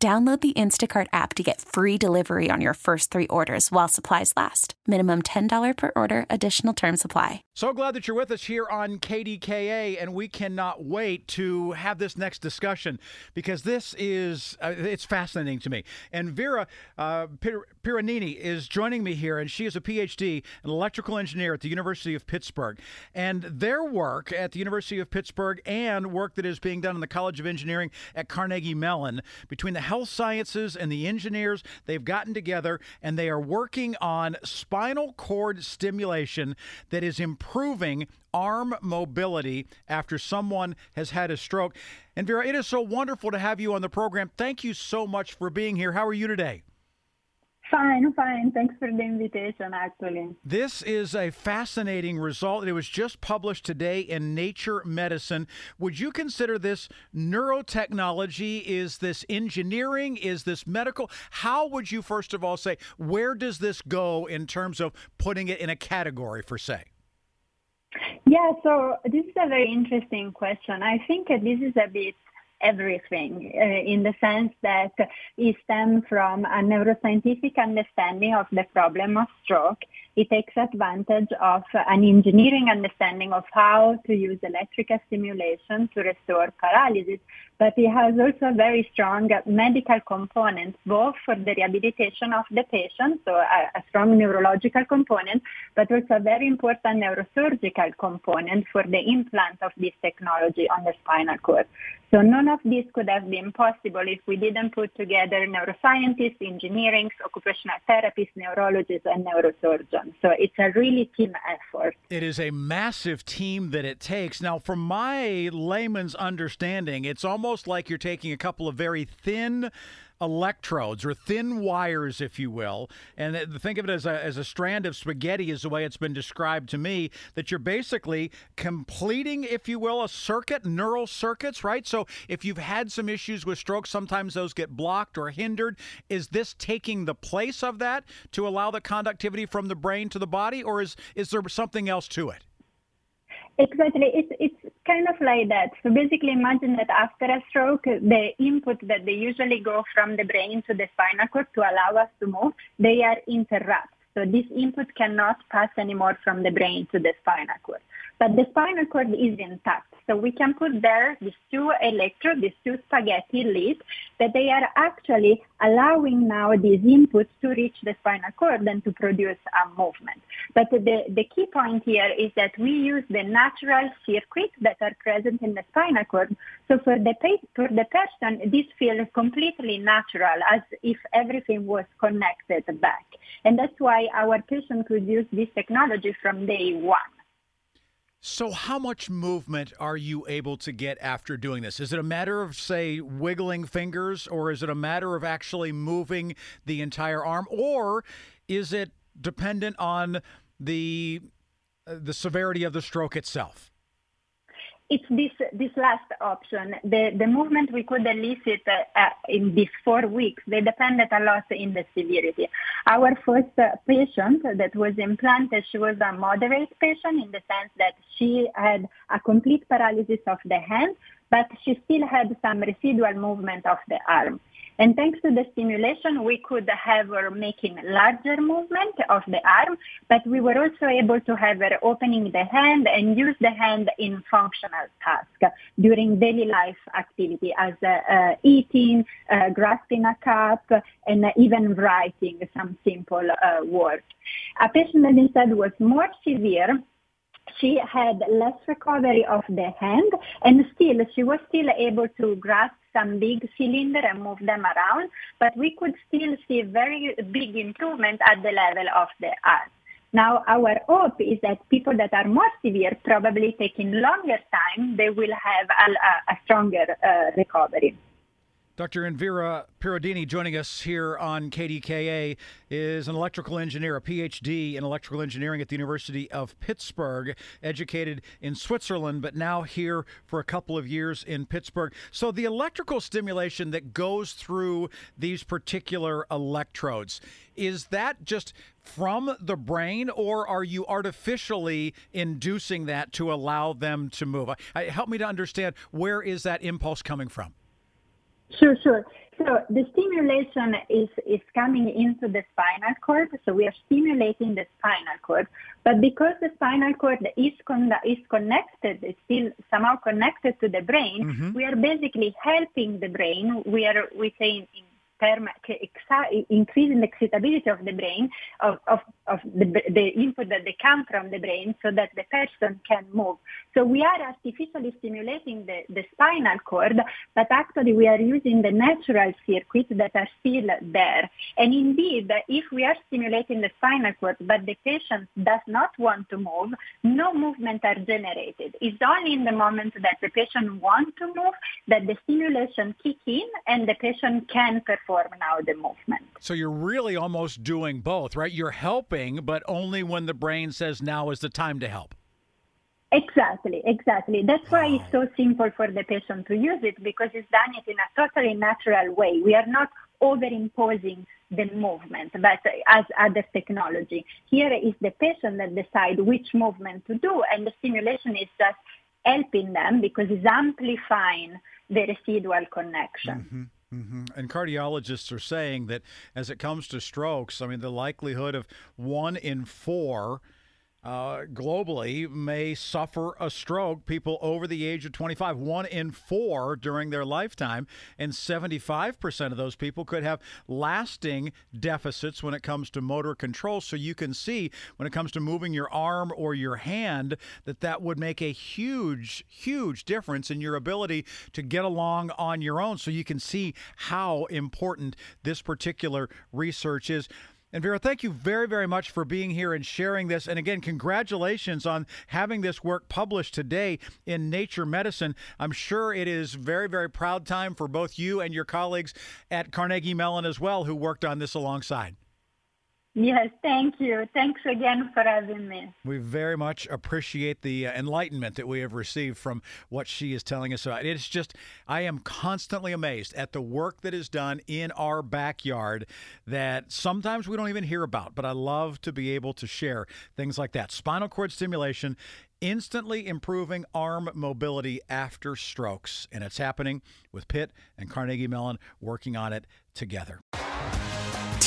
Download the Instacart app to get free delivery on your first three orders while supplies last. Minimum $10 per order, additional term supply. So glad that you're with us here on KDKA, and we cannot wait to have this next discussion because this is uh, it's fascinating to me. And Vera uh, Pirondini is joining me here, and she is a PhD, an electrical engineer at the University of Pittsburgh. And their work at the University of Pittsburgh and work that is being done in the College of Engineering at Carnegie Mellon between the health sciences and the engineers, they've gotten together and they are working on spinal cord stimulation that is improving arm mobility after someone has had a stroke. And Vera, it is so wonderful to have you on the program. Thank you so much for being here. How are you today? Fine, fine. Thanks for the invitation, actually. This is a fascinating result. It was just published today in Nature Medicine. Would you consider this neurotechnology? Is this engineering? Is this medical? How would you, first of all, say, where does this go in terms of putting it in a category, for say? Yeah, so this is a very interesting question. I think this is a bit everything uh, in the sense that it stems from a neuroscientific understanding of the problem of stroke. It takes advantage of an engineering understanding of how to use electrical stimulation to restore paralysis, but it has also a very strong medical component, both for the rehabilitation of the patient, so a, a strong neurological component, but also a very important neurosurgical component for the implant of this technology on the spinal cord. So none of this could have been possible if we didn't put together neuroscientists, engineering, occupational therapists, neurologists, and neurosurgeons. So it's a really team effort. It is a massive team that it takes. Now, from my layman's understanding, it's almost like you're taking a couple of very thin electrodes or thin wires, if you will. And think of it as a, as a strand of spaghetti, is the way it's been described to me, that you're basically completing, if you will, a circuit, neural circuits, right? So if you've had some issues with stroke, sometimes those get blocked or hindered. Is this taking the place of that to allow the conductivity from the brain to the body, or is, is there something else to it? Exactly. It's, it's kind of like that. So basically imagine that after a stroke, the input that they usually go from the brain to the spinal cord to allow us to move, they are interrupted. So this input cannot pass anymore from the brain to the spinal cord. But the spinal cord is intact. So we can put there these two electrodes, these two spaghetti leads, that they are actually allowing now these inputs to reach the spinal cord and to produce a movement. But the, the key point here is that we use the natural circuits that are present in the spinal cord. So for the, for the person, this feels completely natural, as if everything was connected back. And that's why our patient could use this technology from day one. So, how much movement are you able to get after doing this? Is it a matter of, say, wiggling fingers, or is it a matter of actually moving the entire arm, or is it dependent on the uh, the severity of the stroke itself? It's this this last option. The the movement we could elicit uh, uh, in these four weeks, they depended a lot in the severity. Our first uh, patient that was implanted, she was a moderate patient in the sense that she had a complete paralysis of the hand, but she still had some residual movement of the arm. And thanks to the stimulation, we could have her making larger movement of the arm, but we were also able to have her opening the hand and use the hand in functional tasks during daily life activity as uh, uh, eating, uh, grasping a cup, and even writing some simple uh, words. A patient that instead was more severe she had less recovery of the hand and still she was still able to grasp some big cylinder and move them around, but we could still see very big improvement at the level of the arm. Now, our hope is that people that are more severe, probably taking longer time, they will have a, a stronger uh, recovery. Dr. Elvira Pirondini joining us here on KDKA is an electrical engineer, a PhD in electrical engineering at the University of Pittsburgh, educated in Switzerland, but now here for a couple of years in Pittsburgh. So, the electrical stimulation that goes through these particular electrodes, is that just from the brain, or are you artificially inducing that to allow them to move? help me to understand where is that impulse coming from? Sure, sure. So the stimulation is, is coming into the spinal cord. So we are stimulating the spinal cord. But because the spinal cord is, con- is connected, is still somehow connected to the brain, mm-hmm. we are basically helping the brain. We are, we say in, in term increasing the excitability of the brain, of, of, of the, the input that they come from the brain so that the person can move. So we are artificially stimulating the, the spinal cord, but actually we are using the natural circuits that are still there. And indeed, if we are stimulating the spinal cord, but the patient does not want to move, no movement are generated. It's only in the moment that the patient wants to move that the stimulation kick in and the patient can perform now the movement. So you're really almost doing both, right? You're helping, but only when the brain says now is the time to help. Exactly, exactly. That's why it's so simple for the patient to use it because it's done it in a totally natural way. We are not overimposing the movement, but as other technology. Here is the patient that decide which movement to do, and the stimulation is just helping them because it's amplifying the residual connection. Mm-hmm. Mm-hmm. And cardiologists are saying that as it comes to strokes, I mean, the likelihood of one in four uh, globally may suffer a stroke. People over the age of 25, one in four during their lifetime, and 75% of those people could have lasting deficits when it comes to motor control. So you can see when it comes to moving your arm or your hand that that would make a huge, huge difference in your ability to get along on your own. So you can see how important this particular research is. And Vera, thank you very, very much for being here and sharing this. And again, congratulations on having this work published today in Nature Medicine. I'm sure it is very, very proud time for both you and your colleagues at Carnegie Mellon as well, who worked on this alongside. Yes, thank you. Thanks again for having me. We very much appreciate the uh, enlightenment that we have received from what she is telling us about. It's just, I am constantly amazed at the work that is done in our backyard that sometimes we don't even hear about, but I love to be able to share things like that. Spinal cord stimulation instantly improving arm mobility after strokes. And it's happening with Pitt and Carnegie Mellon working on it together.